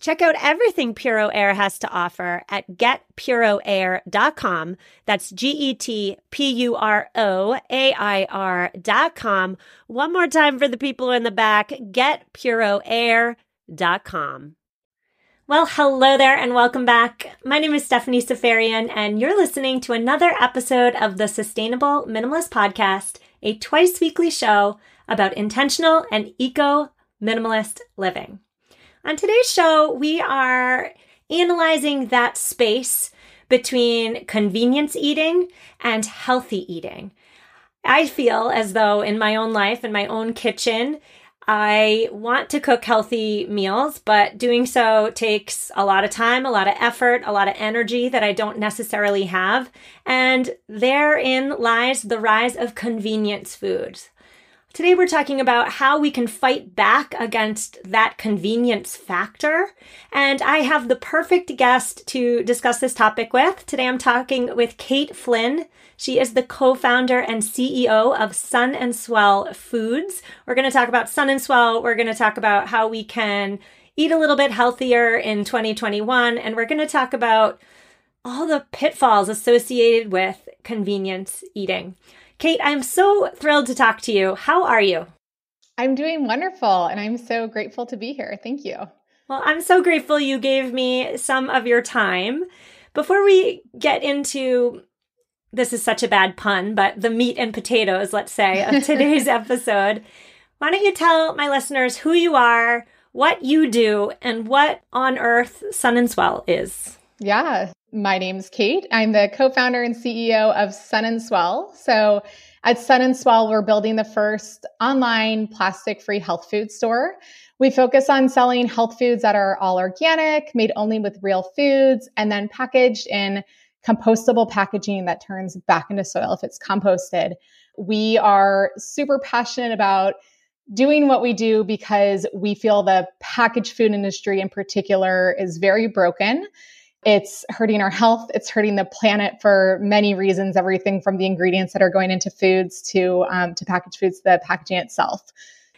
Check out everything Puro Air has to offer at getpuroair.com. That's G E T P U R O A I R.com. One more time for the people in the back getpuroair.com. Well, hello there and welcome back. My name is Stephanie Seferian, and you're listening to another episode of the Sustainable Minimalist Podcast, a twice weekly show about intentional and eco minimalist living. On today's show, we are analyzing that space between convenience eating and healthy eating. I feel as though in my own life, in my own kitchen, I want to cook healthy meals, but doing so takes a lot of time, a lot of effort, a lot of energy that I don't necessarily have. And therein lies the rise of convenience foods. Today, we're talking about how we can fight back against that convenience factor. And I have the perfect guest to discuss this topic with. Today, I'm talking with Kate Flynn. She is the co founder and CEO of Sun and Swell Foods. We're going to talk about Sun and Swell. We're going to talk about how we can eat a little bit healthier in 2021. And we're going to talk about all the pitfalls associated with convenience eating. Kate, I'm so thrilled to talk to you. How are you? I'm doing wonderful and I'm so grateful to be here. Thank you. Well, I'm so grateful you gave me some of your time. Before we get into this is such a bad pun, but the meat and potatoes, let's say, of today's episode, why don't you tell my listeners who you are, what you do, and what on earth Sun and Swell is? Yeah, my name's Kate. I'm the co founder and CEO of Sun and Swell. So, at Sun and Swell, we're building the first online plastic free health food store. We focus on selling health foods that are all organic, made only with real foods, and then packaged in compostable packaging that turns back into soil if it's composted. We are super passionate about doing what we do because we feel the packaged food industry in particular is very broken. It's hurting our health. It's hurting the planet for many reasons. Everything from the ingredients that are going into foods to um, to packaged foods, the packaging itself.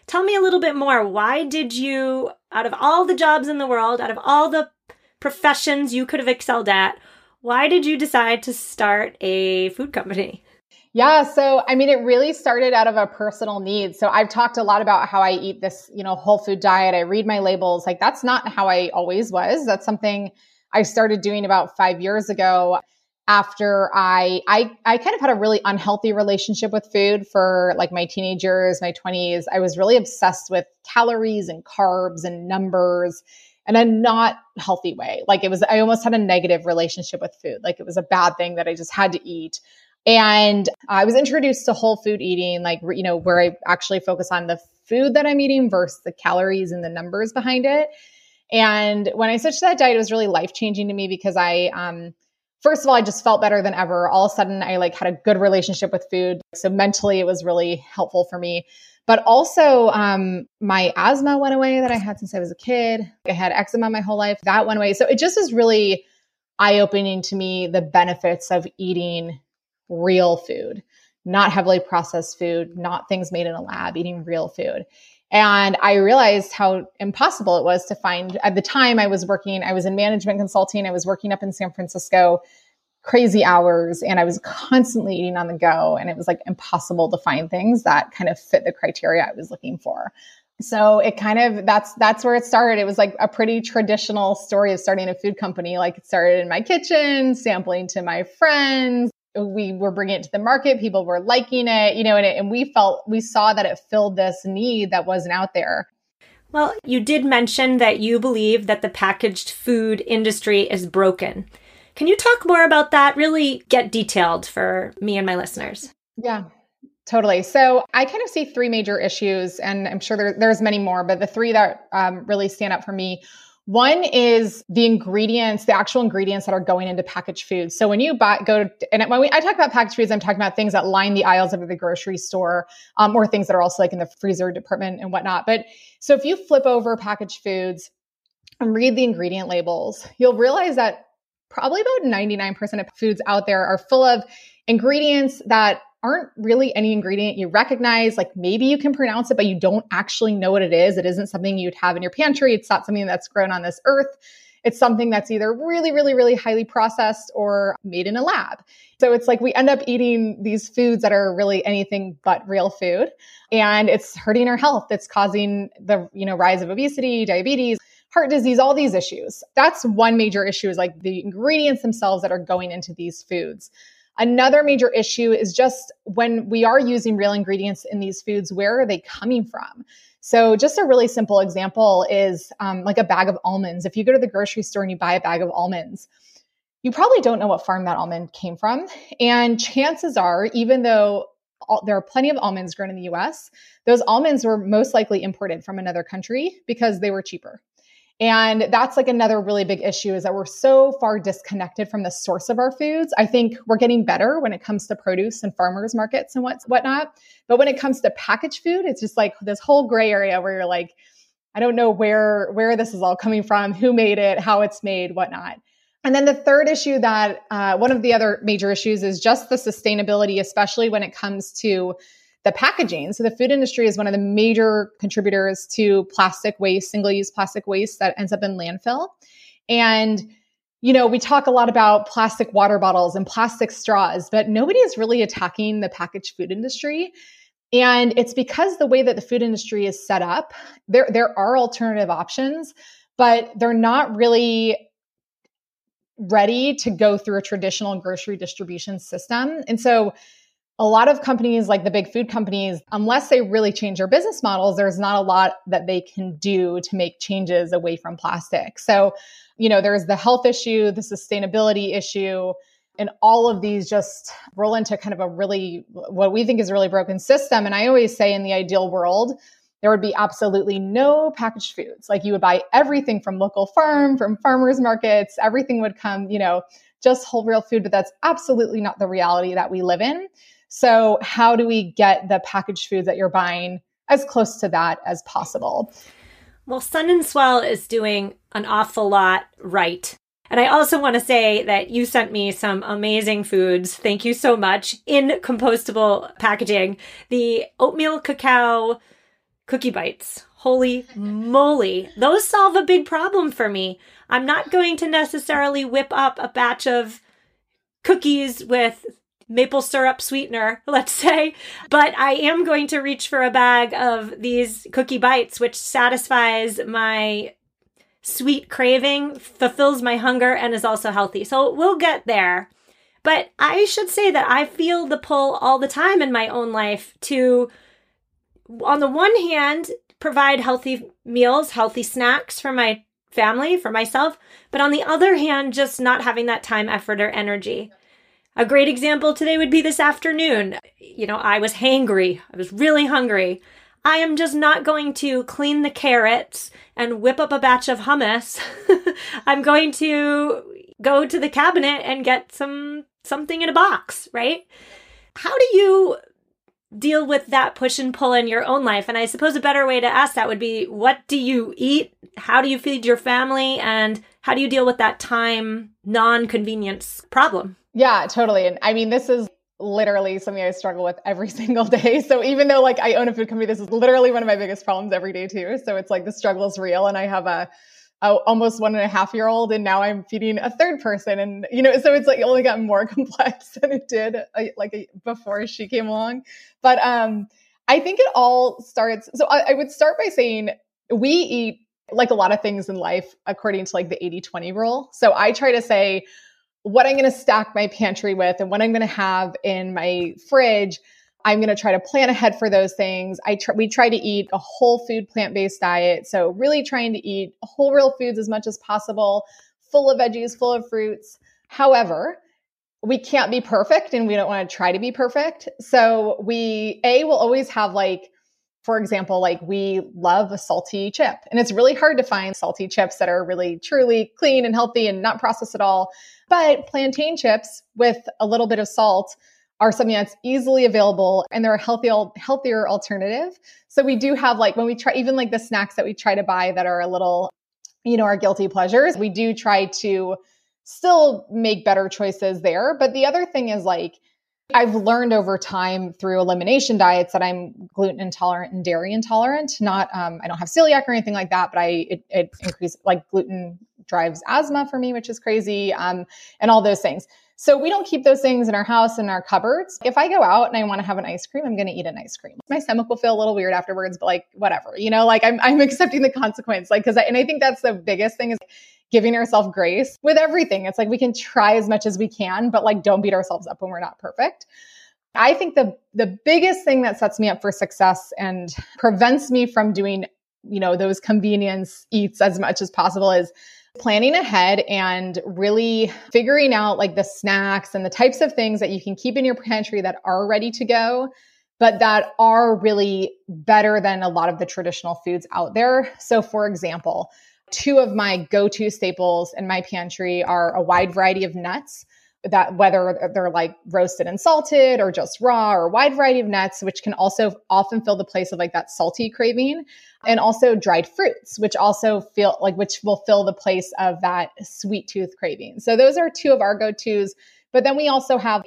Tell me a little bit more. Why did you, out of all the jobs in the world, out of all the professions you could have excelled at, why did you decide to start a food company? Yeah, so I mean, it really started out of a personal need. So I've talked a lot about how I eat this, you know, whole food diet. I read my labels. Like that's not how I always was. That's something I started doing about five years ago after I, I I kind of had a really unhealthy relationship with food for like my teenagers, my 20s. I was really obsessed with calories and carbs and numbers in a not healthy way. Like it was I almost had a negative relationship with food. Like it was a bad thing that I just had to eat. And I was introduced to whole food eating, like you know, where I actually focus on the food that I'm eating versus the calories and the numbers behind it. And when I switched to that diet, it was really life changing to me because I, um, first of all, I just felt better than ever. All of a sudden, I like had a good relationship with food. So mentally, it was really helpful for me. But also, um, my asthma went away that I had since I was a kid. I had eczema my whole life. That went away. So it just is really eye opening to me the benefits of eating real food, not heavily processed food, not things made in a lab, eating real food. And I realized how impossible it was to find. At the time, I was working, I was in management consulting, I was working up in San Francisco, crazy hours, and I was constantly eating on the go. And it was like impossible to find things that kind of fit the criteria I was looking for. So it kind of that's that's where it started. It was like a pretty traditional story of starting a food company. Like it started in my kitchen, sampling to my friends, we were bringing it to the market people were liking it you know and, it, and we felt we saw that it filled this need that wasn't out there Well, you did mention that you believe that the packaged food industry is broken. Can you talk more about that? Really get detailed for me and my listeners. Yeah, totally. So I kind of see three major issues, and I'm sure there, there's many more, but the three that um, really stand out for me one is the ingredients, the actual ingredients that are going into packaged foods. So when you buy, go to, and when we, I talk about packaged foods, I'm talking about things that line the aisles of the grocery store, um, or things that are also like in the freezer department and whatnot. But so if you flip over packaged foods and read the ingredient labels, you'll realize that probably about 99% of foods out there are full of ingredients that aren't really any ingredient you recognize. Like maybe you can pronounce it, but you don't actually know what it is. It isn't something you'd have in your pantry. It's not something that's grown on this earth. It's something that's either really, really, really highly processed or made in a lab. So it's like we end up eating these foods that are really anything but real food. And it's hurting our health. It's causing the, you know, rise of obesity, diabetes, heart disease, all these issues. That's one major issue is like the ingredients themselves that are going into these foods. Another major issue is just when we are using real ingredients in these foods, where are they coming from? So, just a really simple example is um, like a bag of almonds. If you go to the grocery store and you buy a bag of almonds, you probably don't know what farm that almond came from. And chances are, even though all, there are plenty of almonds grown in the US, those almonds were most likely imported from another country because they were cheaper. And that's like another really big issue is that we're so far disconnected from the source of our foods. I think we're getting better when it comes to produce and farmers markets and what's whatnot. But when it comes to packaged food, it's just like this whole gray area where you're like, I don't know where where this is all coming from, who made it, how it's made, whatnot. And then the third issue that uh, one of the other major issues is just the sustainability, especially when it comes to the packaging. So the food industry is one of the major contributors to plastic waste, single use plastic waste that ends up in landfill. And you know, we talk a lot about plastic water bottles and plastic straws, but nobody is really attacking the packaged food industry. And it's because the way that the food industry is set up, there, there are alternative options, but they're not really ready to go through a traditional grocery distribution system. And so a lot of companies like the big food companies unless they really change their business models there's not a lot that they can do to make changes away from plastic. So you know there's the health issue the sustainability issue and all of these just roll into kind of a really what we think is a really broken system. And i always say in the ideal world there would be absolutely no packaged foods. Like you would buy everything from local farm from farmers markets everything would come you know just whole real food but that's absolutely not the reality that we live in so, how do we get the packaged food that you're buying as close to that as possible? Well, Sun and Swell is doing an awful lot right. And I also want to say that you sent me some amazing foods. Thank you so much in compostable packaging. The oatmeal cacao cookie bites. Holy moly. Those solve a big problem for me. I'm not going to necessarily whip up a batch of cookies with maple syrup sweetener, let's say. But I am going to reach for a bag of these cookie bites, which satisfies my sweet craving, fulfills my hunger, and is also healthy. So we'll get there. But I should say that I feel the pull all the time in my own life to, on the one hand, provide healthy meals, healthy snacks for my family, for myself, but on the other hand, just not having that time, effort, or energy. A great example today would be this afternoon. You know, I was hangry. I was really hungry. I am just not going to clean the carrots and whip up a batch of hummus. I'm going to go to the cabinet and get some something in a box, right? How do you deal with that push and pull in your own life? And I suppose a better way to ask that would be what do you eat? How do you feed your family? And how do you deal with that time non convenience problem? Yeah, totally. And I mean, this is literally something I struggle with every single day. So even though like I own a food company, this is literally one of my biggest problems every day too. So it's like the struggle is real. And I have a, a almost one and a half year old, and now I'm feeding a third person. And you know, so it's like only got more complex than it did uh, like before she came along. But um, I think it all starts. So I, I would start by saying we eat like a lot of things in life according to like the 80 20 rule. So I try to say, what I'm going to stack my pantry with and what I'm going to have in my fridge. I'm going to try to plan ahead for those things. I tr- we try to eat a whole food plant based diet. So really trying to eat whole real foods as much as possible, full of veggies, full of fruits. However, we can't be perfect and we don't want to try to be perfect. So we, A, will always have like, for example, like we love a salty chip and it's really hard to find salty chips that are really truly clean and healthy and not processed at all. But plantain chips with a little bit of salt are something that's easily available and they're a healthy, healthier alternative. So we do have like when we try, even like the snacks that we try to buy that are a little, you know, our guilty pleasures, we do try to still make better choices there. But the other thing is like, I've learned over time through elimination diets that I'm gluten intolerant and dairy intolerant. Not, um, I don't have celiac or anything like that, but I it, it increases like gluten drives asthma for me, which is crazy, um, and all those things. So we don't keep those things in our house in our cupboards. If I go out and I want to have an ice cream, I'm going to eat an ice cream. My stomach will feel a little weird afterwards, but like whatever, you know, like I'm I'm accepting the consequence. Like because and I think that's the biggest thing is giving ourselves grace with everything. It's like we can try as much as we can, but like don't beat ourselves up when we're not perfect. I think the the biggest thing that sets me up for success and prevents me from doing, you know, those convenience eats as much as possible is planning ahead and really figuring out like the snacks and the types of things that you can keep in your pantry that are ready to go, but that are really better than a lot of the traditional foods out there. So, for example, two of my go to staples in my pantry are a wide variety of nuts that whether they're like roasted and salted or just raw or a wide variety of nuts, which can also often fill the place of like that salty craving and also dried fruits, which also feel like which will fill the place of that sweet tooth craving. So those are two of our go-tos. But then we also have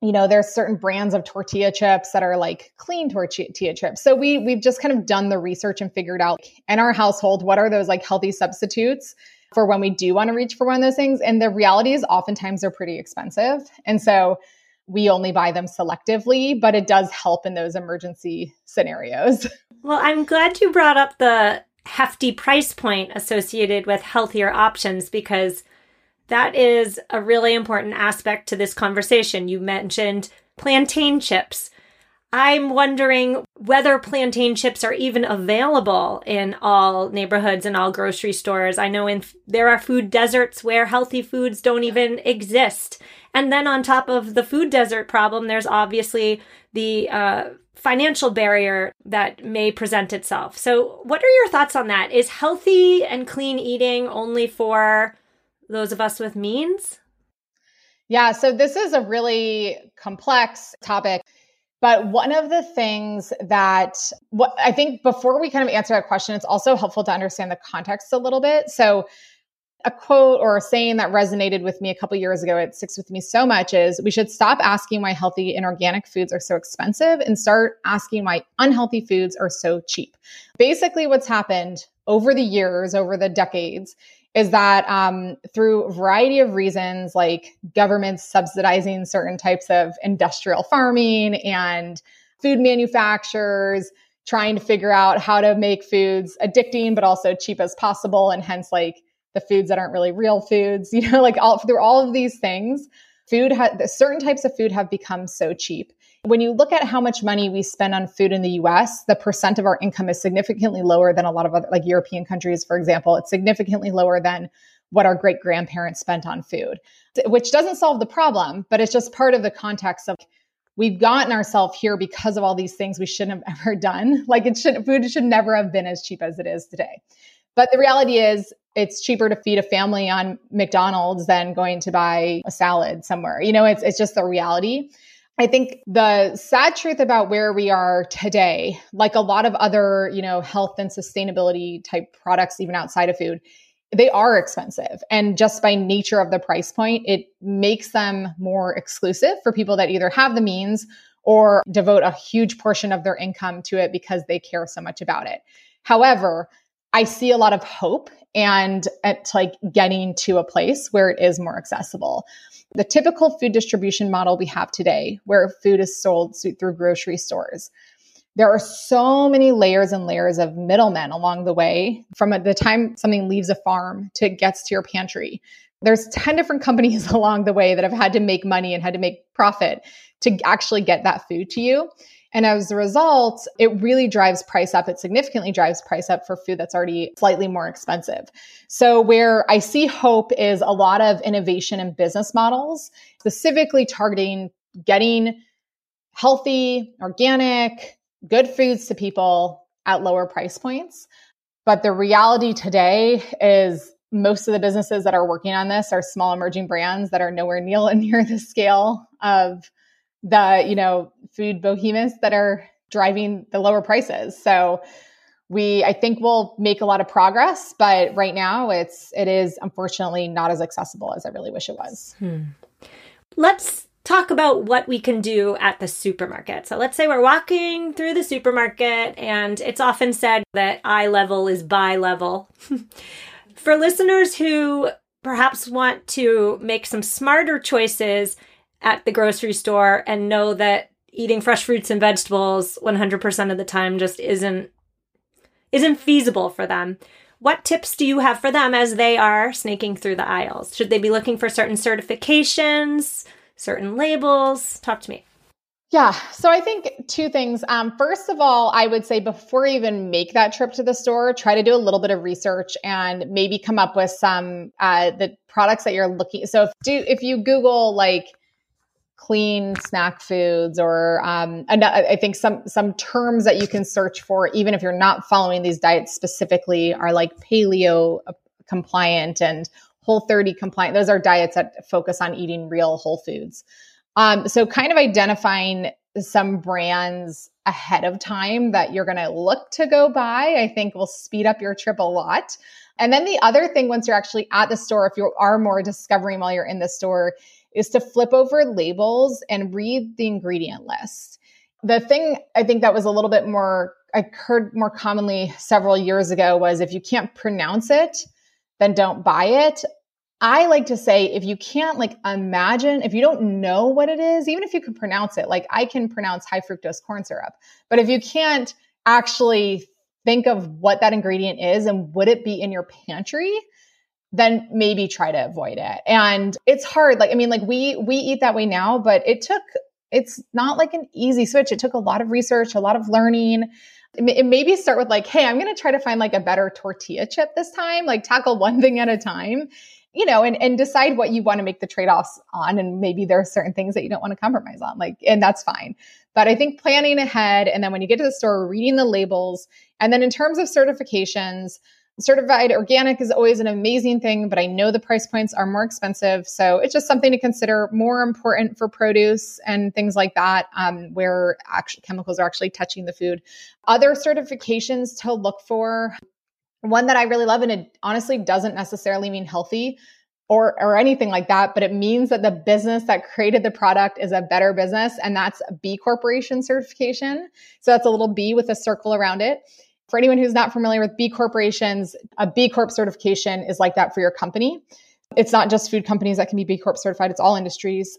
you know there's certain brands of tortilla chips that are like clean tortilla chips so we we've just kind of done the research and figured out in our household what are those like healthy substitutes for when we do want to reach for one of those things. And the reality is, oftentimes they're pretty expensive. And so we only buy them selectively, but it does help in those emergency scenarios. Well, I'm glad you brought up the hefty price point associated with healthier options because that is a really important aspect to this conversation. You mentioned plantain chips. I'm wondering whether plantain chips are even available in all neighborhoods and all grocery stores. I know in there are food deserts where healthy foods don't even exist. And then on top of the food desert problem, there's obviously the uh, financial barrier that may present itself. So, what are your thoughts on that? Is healthy and clean eating only for those of us with means? Yeah, so this is a really complex topic. But one of the things that what I think before we kind of answer that question, it's also helpful to understand the context a little bit. So a quote or a saying that resonated with me a couple years ago, it sticks with me so much is we should stop asking why healthy and organic foods are so expensive and start asking why unhealthy foods are so cheap. Basically, what's happened over the years, over the decades, is that um, through a variety of reasons, like governments subsidizing certain types of industrial farming and food manufacturers trying to figure out how to make foods addicting but also cheap as possible, and hence like the foods that aren't really real foods, you know, like all through all of these things, food has certain types of food have become so cheap when you look at how much money we spend on food in the US, the percent of our income is significantly lower than a lot of other, like European countries, for example. It's significantly lower than what our great grandparents spent on food, which doesn't solve the problem, but it's just part of the context of we've gotten ourselves here because of all these things we shouldn't have ever done. Like it should, food should never have been as cheap as it is today. But the reality is, it's cheaper to feed a family on McDonald's than going to buy a salad somewhere. You know, it's it's just the reality. I think the sad truth about where we are today, like a lot of other, you know, health and sustainability type products, even outside of food, they are expensive. And just by nature of the price point, it makes them more exclusive for people that either have the means or devote a huge portion of their income to it because they care so much about it. However, I see a lot of hope and uh, it's like getting to a place where it is more accessible. The typical food distribution model we have today, where food is sold through grocery stores, there are so many layers and layers of middlemen along the way from uh, the time something leaves a farm to it gets to your pantry. There's 10 different companies along the way that have had to make money and had to make profit to actually get that food to you. And as a result, it really drives price up. It significantly drives price up for food that's already slightly more expensive. So where I see hope is a lot of innovation in business models, specifically targeting getting healthy, organic, good foods to people at lower price points. But the reality today is most of the businesses that are working on this are small emerging brands that are nowhere near, near the scale of the, you know, food behemoths that are driving the lower prices. So we I think we'll make a lot of progress, but right now it's it is unfortunately not as accessible as I really wish it was. Hmm. Let's talk about what we can do at the supermarket. So let's say we're walking through the supermarket and it's often said that eye level is buy level. For listeners who perhaps want to make some smarter choices at the grocery store and know that eating fresh fruits and vegetables 100% of the time just isn't isn't feasible for them. What tips do you have for them as they are snaking through the aisles? Should they be looking for certain certifications? certain labels? Talk to me. Yeah. So I think two things. Um, first of all, I would say before you even make that trip to the store, try to do a little bit of research and maybe come up with some uh, the products that you're looking. So if do if you Google like clean snack foods or um, I think some some terms that you can search for, even if you're not following these diets specifically, are like paleo uh, compliant and whole 30 compliant those are diets that focus on eating real whole foods um, so kind of identifying some brands ahead of time that you're going to look to go buy i think will speed up your trip a lot and then the other thing once you're actually at the store if you are more discovering while you're in the store is to flip over labels and read the ingredient list the thing i think that was a little bit more heard more commonly several years ago was if you can't pronounce it then don't buy it. I like to say if you can't like imagine, if you don't know what it is, even if you can pronounce it, like I can pronounce high fructose corn syrup, but if you can't actually think of what that ingredient is and would it be in your pantry, then maybe try to avoid it. And it's hard. Like, I mean, like we, we eat that way now, but it took, it's not like an easy switch. It took a lot of research, a lot of learning maybe start with like, hey, I'm going to try to find like a better tortilla chip this time, like tackle one thing at a time, you know, and, and decide what you want to make the trade offs on. And maybe there are certain things that you don't want to compromise on, like, and that's fine. But I think planning ahead and then when you get to the store, reading the labels. And then in terms of certifications, certified organic is always an amazing thing, but I know the price points are more expensive. So it's just something to consider more important for produce and things like that, um, where actual chemicals are actually touching the food. Other certifications to look for. One that I really love, and it honestly doesn't necessarily mean healthy, or or anything like that but it means that the business that created the product is a better business and that's b corporation certification so that's a little b with a circle around it for anyone who's not familiar with B corporations, a B Corp certification is like that for your company. It's not just food companies that can be B Corp certified, it's all industries.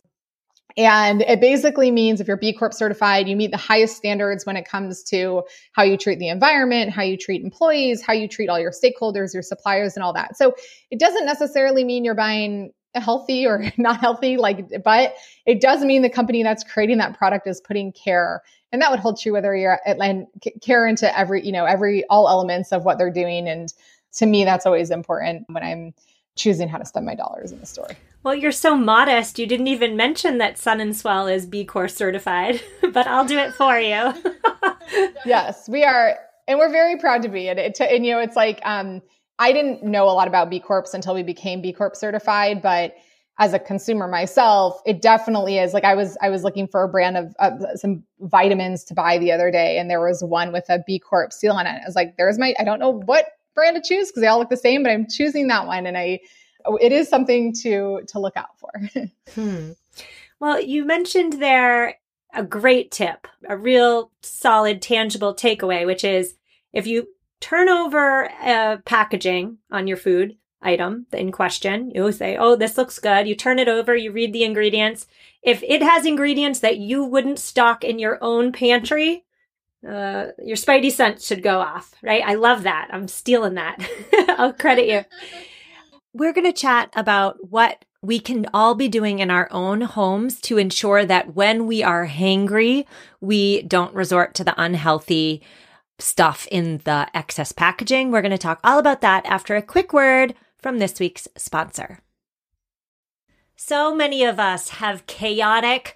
And it basically means if you're B Corp certified, you meet the highest standards when it comes to how you treat the environment, how you treat employees, how you treat all your stakeholders, your suppliers, and all that. So it doesn't necessarily mean you're buying healthy or not healthy, like, but it does mean the company that's creating that product is putting care and that would hold true whether you're at and care into every you know every all elements of what they're doing and to me that's always important when i'm choosing how to spend my dollars in the store well you're so modest you didn't even mention that sun and swell is b corp certified but i'll do it for you yes we are and we're very proud to be and, it, and you know it's like um i didn't know a lot about b corps until we became b corp certified but as a consumer myself, it definitely is. Like I was, I was looking for a brand of uh, some vitamins to buy the other day, and there was one with a B Corp seal on it. I was like, "There's my." I don't know what brand to choose because they all look the same, but I'm choosing that one, and I, it is something to to look out for. hmm. Well, you mentioned there a great tip, a real solid, tangible takeaway, which is if you turn over a packaging on your food item in question. You say, Oh, this looks good. You turn it over, you read the ingredients. If it has ingredients that you wouldn't stock in your own pantry, uh, your spidey sense should go off, right? I love that. I'm stealing that. I'll credit you. We're going to chat about what we can all be doing in our own homes to ensure that when we are hangry, we don't resort to the unhealthy stuff in the excess packaging. We're going to talk all about that after a quick word from this week's sponsor. So many of us have chaotic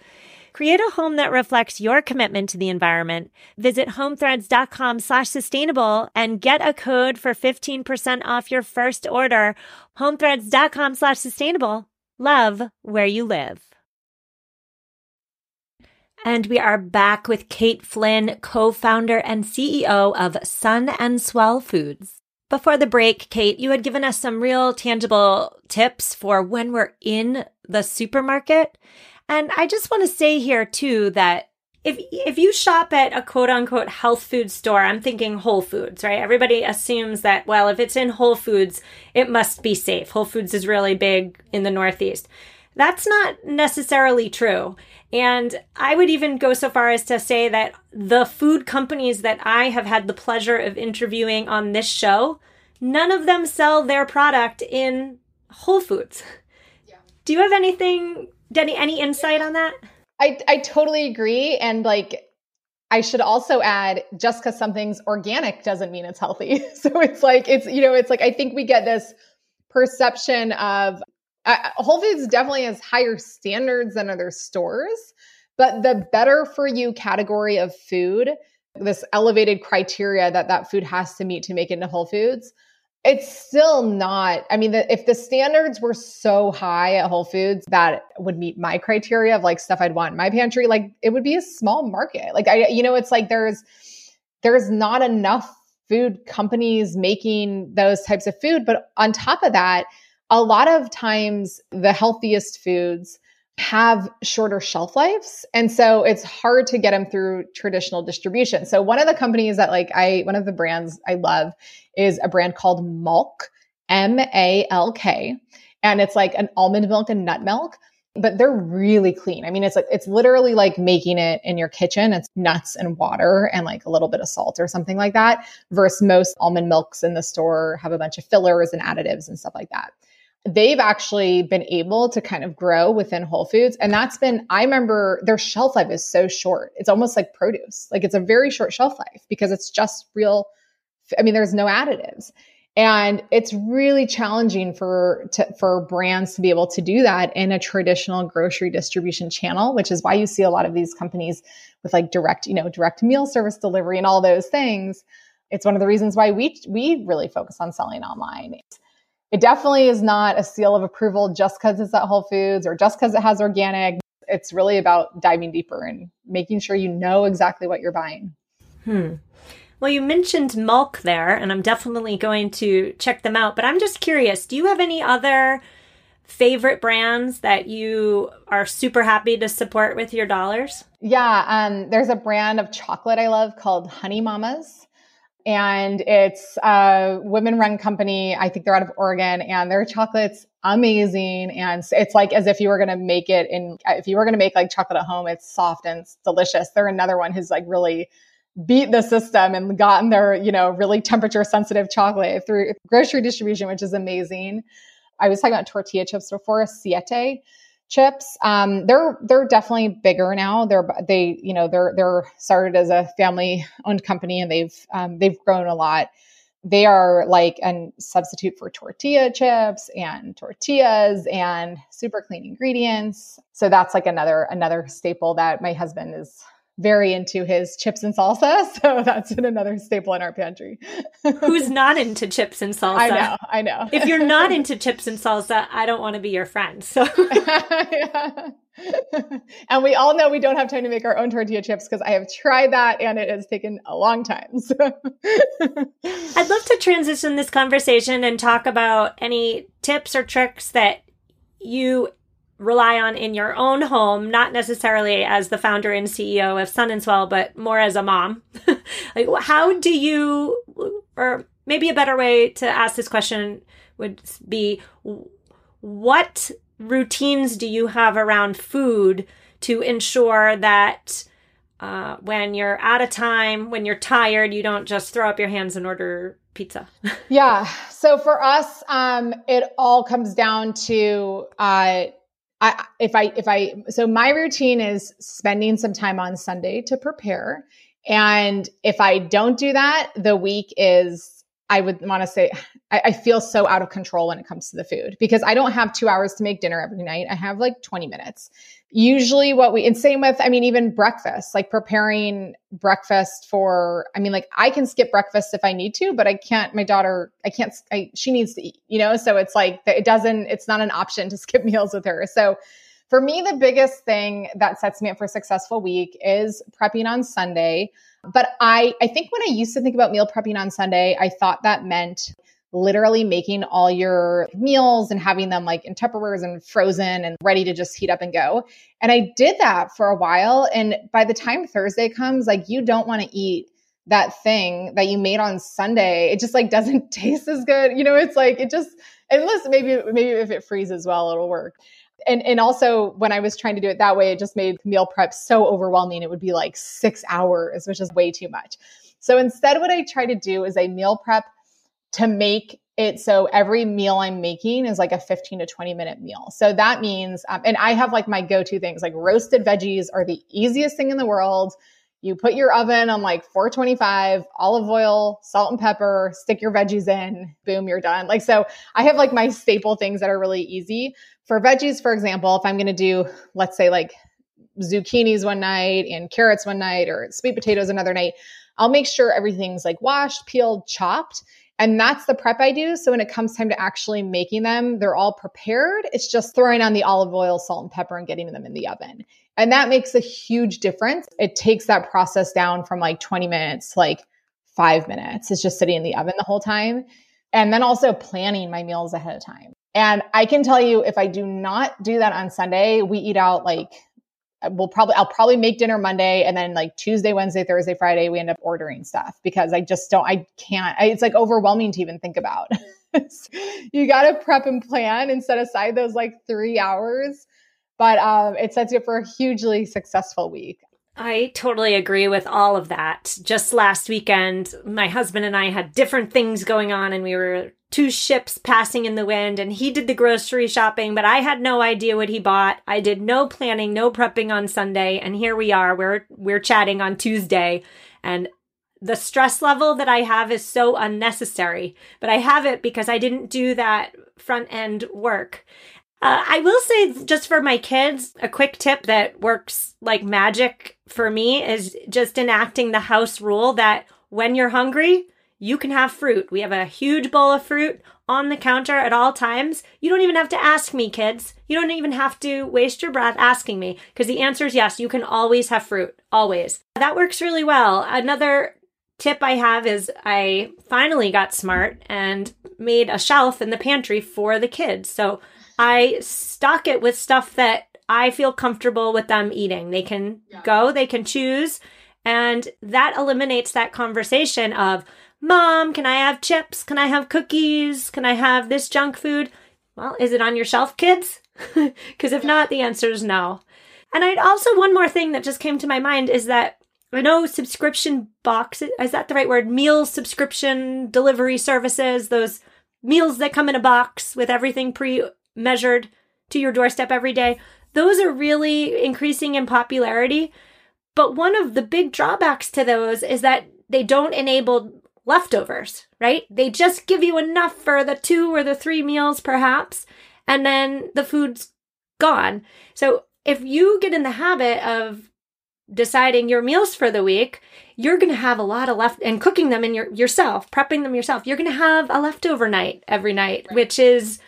Create a home that reflects your commitment to the environment. Visit homethreads.com slash sustainable and get a code for 15% off your first order. Homethreads.com slash sustainable. Love where you live. And we are back with Kate Flynn, co-founder and CEO of Sun and Swell Foods. Before the break, Kate, you had given us some real tangible tips for when we're in the supermarket and I just want to say here too that if if you shop at a quote unquote health food store, I'm thinking Whole Foods, right? Everybody assumes that well, if it's in Whole Foods, it must be safe. Whole Foods is really big in the Northeast. That's not necessarily true. And I would even go so far as to say that the food companies that I have had the pleasure of interviewing on this show, none of them sell their product in Whole Foods. Yeah. Do you have anything Denny, any insight on that? I, I totally agree. And like, I should also add just because something's organic doesn't mean it's healthy. so it's like, it's, you know, it's like, I think we get this perception of uh, Whole Foods definitely has higher standards than other stores, but the better for you category of food, this elevated criteria that that food has to meet to make it into Whole Foods, it's still not. I mean, the, if the standards were so high at Whole Foods that would meet my criteria of like stuff I'd want in my pantry, like it would be a small market. Like I, you know, it's like there's there's not enough food companies making those types of food. But on top of that, a lot of times the healthiest foods have shorter shelf lives. And so it's hard to get them through traditional distribution. So one of the companies that like I, one of the brands I love is a brand called Malk, M A L K. And it's like an almond milk and nut milk, but they're really clean. I mean, it's like, it's literally like making it in your kitchen. It's nuts and water and like a little bit of salt or something like that versus most almond milks in the store have a bunch of fillers and additives and stuff like that they've actually been able to kind of grow within Whole Foods. And that's been, I remember their shelf life is so short. It's almost like produce. Like it's a very short shelf life because it's just real. I mean, there's no additives. And it's really challenging for to, for brands to be able to do that in a traditional grocery distribution channel, which is why you see a lot of these companies with like direct, you know, direct meal service delivery and all those things. It's one of the reasons why we we really focus on selling online. It definitely is not a seal of approval just because it's at Whole Foods or just because it has organic. it's really about diving deeper and making sure you know exactly what you're buying. Hmm. Well, you mentioned Mulk there, and I'm definitely going to check them out. But I'm just curious do you have any other favorite brands that you are super happy to support with your dollars? Yeah, um, there's a brand of chocolate I love called Honey Mamas. And it's a women run company. I think they're out of Oregon and their chocolate's amazing. And it's like as if you were going to make it in, uh, if you were going to make like chocolate at home, it's soft and it's delicious. They're another one who's like really beat the system and gotten their, you know, really temperature sensitive chocolate through grocery distribution, which is amazing. I was talking about tortilla chips before, Siete chips. Um, they're they're definitely bigger now. They're they you know they're they're started as a family owned company and they've um, they've grown a lot. They are like a substitute for tortilla chips and tortillas and super clean ingredients. So that's like another another staple that my husband is very into his chips and salsa. So that's been another staple in our pantry. Who's not into chips and salsa? I know, I know. if you're not into chips and salsa, I don't want to be your friend. So and we all know we don't have time to make our own tortilla chips because I have tried that and it has taken a long time. So. I'd love to transition this conversation and talk about any tips or tricks that you rely on in your own home, not necessarily as the founder and CEO of Sun and Swell, but more as a mom. like, how do you, or maybe a better way to ask this question would be, what routines do you have around food to ensure that uh, when you're out of time, when you're tired, you don't just throw up your hands and order pizza? yeah. So for us, um, it all comes down to uh, I, if I, if I, so my routine is spending some time on Sunday to prepare. And if I don't do that, the week is, I would want to say, I, I, feel so out of control when it comes to the food because I don't have two hours to make dinner every night. I have like 20 minutes usually what we and same with i mean even breakfast like preparing breakfast for i mean like i can skip breakfast if i need to but i can't my daughter i can't I, she needs to eat you know? So it's like it doesn't it's not an option to skip meals with her. So for me the biggest thing that sets me up for a successful week is prepping on sunday. But i i think when i used to think about meal prepping on sunday i thought that meant literally making all your meals and having them like in Tupperwares and frozen and ready to just heat up and go. And I did that for a while. And by the time Thursday comes, like you don't want to eat that thing that you made on Sunday. It just like doesn't taste as good. You know, it's like it just unless maybe maybe if it freezes well, it'll work. And and also when I was trying to do it that way, it just made meal prep so overwhelming. It would be like six hours, which is way too much. So instead, what I try to do is a meal prep to make it so every meal I'm making is like a 15 to 20 minute meal. So that means, um, and I have like my go to things like roasted veggies are the easiest thing in the world. You put your oven on like 425, olive oil, salt and pepper, stick your veggies in, boom, you're done. Like, so I have like my staple things that are really easy. For veggies, for example, if I'm going to do, let's say like zucchinis one night and carrots one night or sweet potatoes another night, I'll make sure everything's like washed, peeled, chopped and that's the prep I do. So when it comes time to actually making them, they're all prepared. It's just throwing on the olive oil, salt, and pepper and getting them in the oven. And that makes a huge difference. It takes that process down from like 20 minutes to like five minutes. It's just sitting in the oven the whole time. And then also planning my meals ahead of time. And I can tell you, if I do not do that on Sunday, we eat out like we'll probably I'll probably make dinner Monday and then like Tuesday, Wednesday, Thursday, Friday we end up ordering stuff because I just don't I can't I, it's like overwhelming to even think about. you got to prep and plan and set aside those like 3 hours but um, it sets you up for a hugely successful week. I totally agree with all of that. Just last weekend, my husband and I had different things going on, and we were two ships passing in the wind and he did the grocery shopping, but I had no idea what he bought. I did no planning, no prepping on Sunday. And here we are. We're, we're chatting on Tuesday and the stress level that I have is so unnecessary, but I have it because I didn't do that front end work. Uh, I will say, just for my kids, a quick tip that works like magic for me is just enacting the house rule that when you're hungry, you can have fruit. We have a huge bowl of fruit on the counter at all times. You don't even have to ask me, kids. You don't even have to waste your breath asking me because the answer is yes, you can always have fruit. Always. That works really well. Another tip I have is I finally got smart and made a shelf in the pantry for the kids. So I stock it with stuff that I feel comfortable with them eating. They can yeah. go, they can choose. And that eliminates that conversation of, Mom, can I have chips? Can I have cookies? Can I have this junk food? Well, is it on your shelf, kids? Because if not, the answer is no. And I'd also, one more thing that just came to my mind is that I know subscription box, is that the right word? Meal subscription delivery services, those meals that come in a box with everything pre measured to your doorstep every day. Those are really increasing in popularity. But one of the big drawbacks to those is that they don't enable leftovers, right? They just give you enough for the two or the three meals, perhaps, and then the food's gone. So if you get in the habit of deciding your meals for the week, you're going to have a lot of left and cooking them in your yourself, prepping them yourself. You're going to have a leftover night every night, right. which is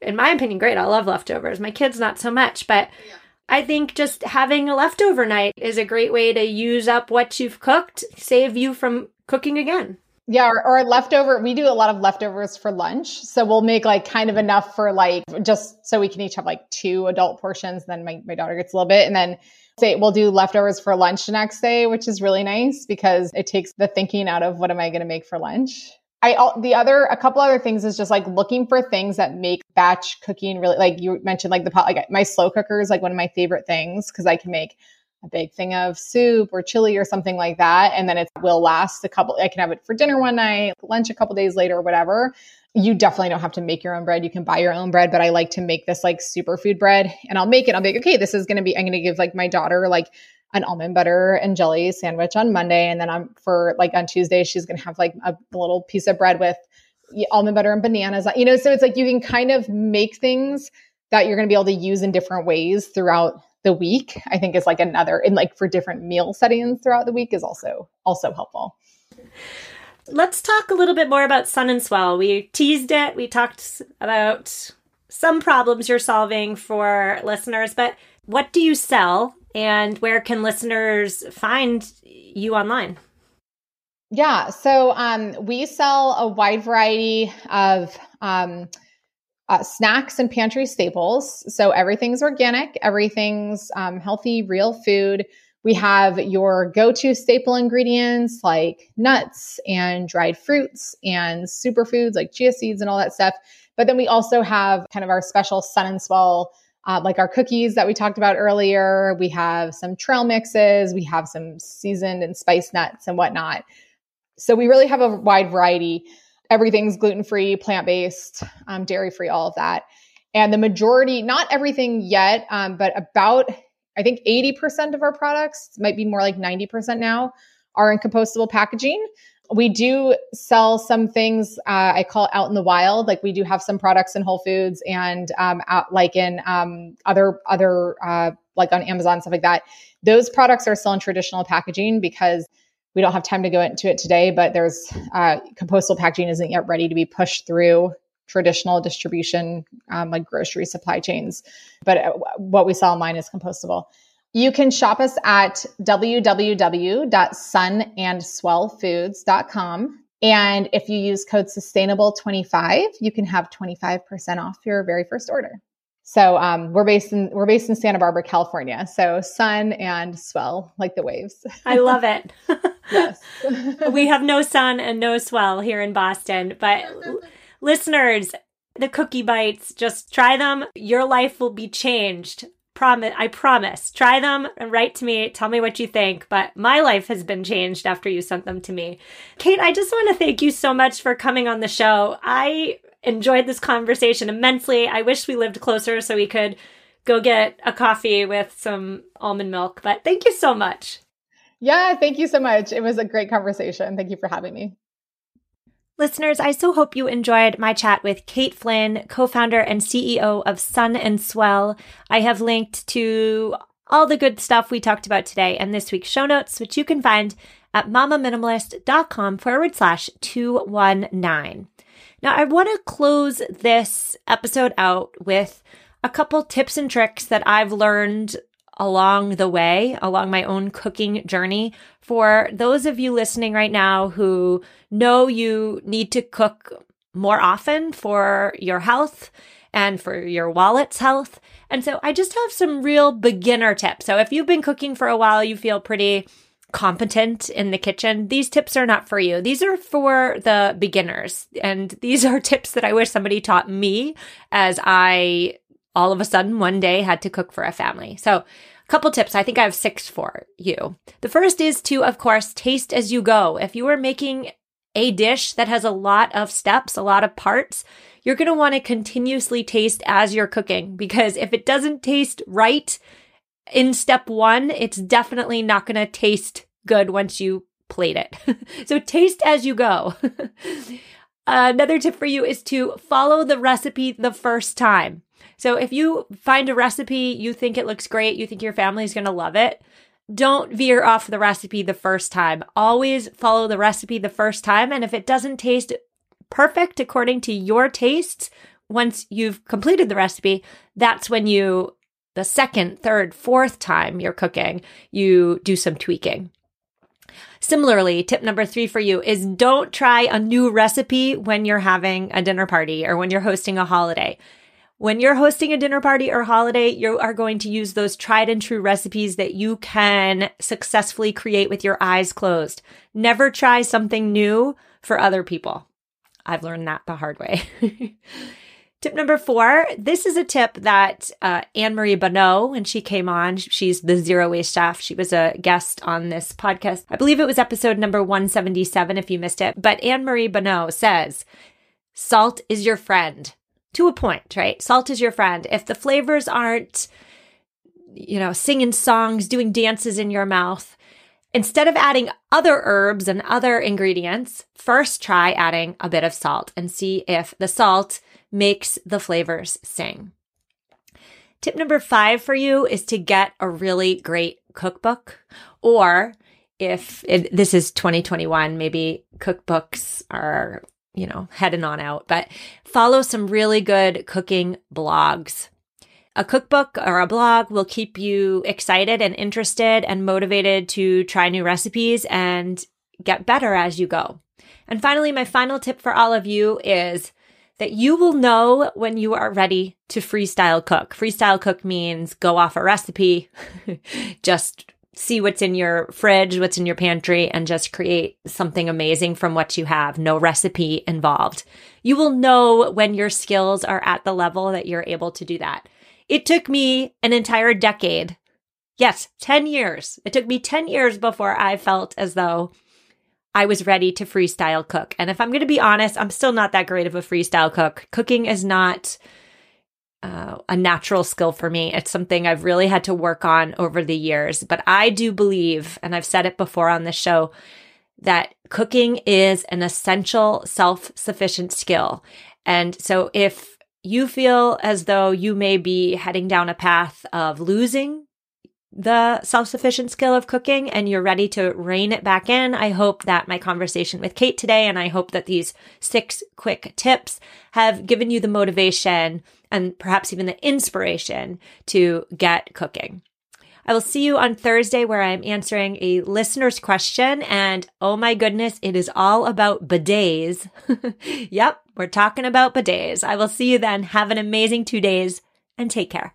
in my opinion great. I love leftovers. My kids not so much, but yeah. I think just having a leftover night is a great way to use up what you've cooked, save you from cooking again. Yeah, or, or, leftover. We do a lot of leftovers for lunch. So we'll make like kind of enough for like just so we can each have like two adult portions. Then my, my daughter gets a little bit. And then say we'll do leftovers for lunch the next day, which is really nice because it takes the thinking out of what am I going to make for lunch. I the other a couple other things is just like looking for things that make batch cooking really like you mentioned like the pot like my slow cooker is like one of my favorite things because I can make a big thing of soup or chili or something like that. And then it will last a couple, I can have it for dinner one night, lunch a couple days later, or whatever. You definitely don't have to make your own bread. You can buy your own bread, but I like to make this like superfood bread and I'll make it. I'll be like, okay, this is going to be, I'm going to give like my daughter like an almond butter and jelly sandwich on Monday. And then I'm for like on Tuesday, she's going to have like a, little piece of bread with almond butter and bananas, you know, so it's like you can kind of make things that you're going to be able to use in different ways throughout the week i think is like another in like for different meal settings throughout the week is also also helpful. Let's talk a little bit more about sun and swell. We teased it. We talked about some problems you're solving for listeners but what do you sell and where can listeners find you online yeah so um, we sell a wide variety of um, uh, snacks and pantry staples. So everything's organic, everything's um, healthy, real food. We have your go to staple ingredients like nuts and dried fruits and superfoods like chia seeds and all that stuff. But then we also have kind of our special Sun and Swell, uh, like our cookies that we talked about earlier. We have some trail mixes, we have some seasoned and spiced nuts and whatnot. So we really have a wide variety everything's gluten free, plant based, um, dairy free, all of that. And the majority, not everything yet, um, but about, I think 80% of our products, might be more like 90% now, are in compostable packaging. We do sell some things uh, I call out in the wild. Like we do have some products in Whole Foods and um, out, like in um, other other uh, like on Amazon stuff like that. Those products are still in traditional packaging because we don't have time to go into it today, but there's uh, compostable packaging isn't yet ready to be pushed through traditional distribution um, like grocery supply chains. But uh, what we sell online is compostable. You can shop us at www.sunandswellfoods.com. And if you use code sustainable25, you can have 25% off your very first order. So um, we're based in we're based in Santa Barbara, California. So sun and swell like the waves. I love it. yes, we have no sun and no swell here in Boston, but listeners, the cookie bites, just try them. Your life will be changed. Promise, I promise. Try them and write to me. Tell me what you think. But my life has been changed after you sent them to me. Kate, I just want to thank you so much for coming on the show. I enjoyed this conversation immensely. I wish we lived closer so we could go get a coffee with some almond milk. But thank you so much. Yeah, thank you so much. It was a great conversation. Thank you for having me. Listeners, I so hope you enjoyed my chat with Kate Flynn, co founder and CEO of Sun and Swell. I have linked to all the good stuff we talked about today and this week's show notes, which you can find at mamaminimalist.com forward slash 219. Now, I want to close this episode out with a couple tips and tricks that I've learned along the way, along my own cooking journey. For those of you listening right now who know you need to cook more often for your health and for your wallet's health. And so I just have some real beginner tips. So if you've been cooking for a while, you feel pretty competent in the kitchen, these tips are not for you. These are for the beginners. And these are tips that I wish somebody taught me as I all of a sudden one day had to cook for a family. So, a couple tips. I think I have six for you. The first is to, of course, taste as you go. If you are making a dish that has a lot of steps, a lot of parts, you're going to want to continuously taste as you're cooking because if it doesn't taste right in step one, it's definitely not going to taste good once you plate it. so taste as you go. Another tip for you is to follow the recipe the first time. So if you find a recipe, you think it looks great, you think your family is going to love it, don't veer off the recipe the first time. Always follow the recipe the first time. And if it doesn't taste perfect according to your tastes, once you've completed the recipe, that's when you, the second, third, fourth time you're cooking, you do some tweaking. Similarly, tip number three for you is don't try a new recipe when you're having a dinner party or when you're hosting a holiday. When you're hosting a dinner party or holiday, you are going to use those tried and true recipes that you can successfully create with your eyes closed. Never try something new for other people. I've learned that the hard way. tip number four this is a tip that uh, Anne Marie Bonneau, when she came on, she's the zero waste chef. She was a guest on this podcast. I believe it was episode number 177 if you missed it. But Anne Marie Bonneau says, Salt is your friend to a point, right? Salt is your friend. If the flavors aren't, you know, singing songs, doing dances in your mouth, instead of adding other herbs and other ingredients, first try adding a bit of salt and see if the salt makes the flavors sing. Tip number five for you is to get a really great cookbook or if it, this is 2021, maybe cookbooks are you know, heading on out, but follow some really good cooking blogs. A cookbook or a blog will keep you excited and interested and motivated to try new recipes and get better as you go. And finally, my final tip for all of you is that you will know when you are ready to freestyle cook. Freestyle cook means go off a recipe, just see what's in your fridge, what's in your pantry, and just create something amazing from what you have. No recipe involved. You will know when your skills are at the level that you're able to do that. It took me an entire decade. Yes, 10 years. It took me 10 years before I felt as though I was ready to freestyle cook. And if I'm going to be honest, I'm still not that great of a freestyle cook. Cooking is not uh, a natural skill for me. It's something I've really had to work on over the years. But I do believe, and I've said it before on the show, that cooking is an essential self sufficient skill. And so if you feel as though you may be heading down a path of losing the self sufficient skill of cooking and you're ready to rein it back in, I hope that my conversation with Kate today and I hope that these six quick tips have given you the motivation and perhaps even the inspiration to get cooking. I will see you on Thursday where I'm answering a listener's question. And oh my goodness, it is all about bidets. yep, we're talking about bidets. I will see you then. Have an amazing two days and take care.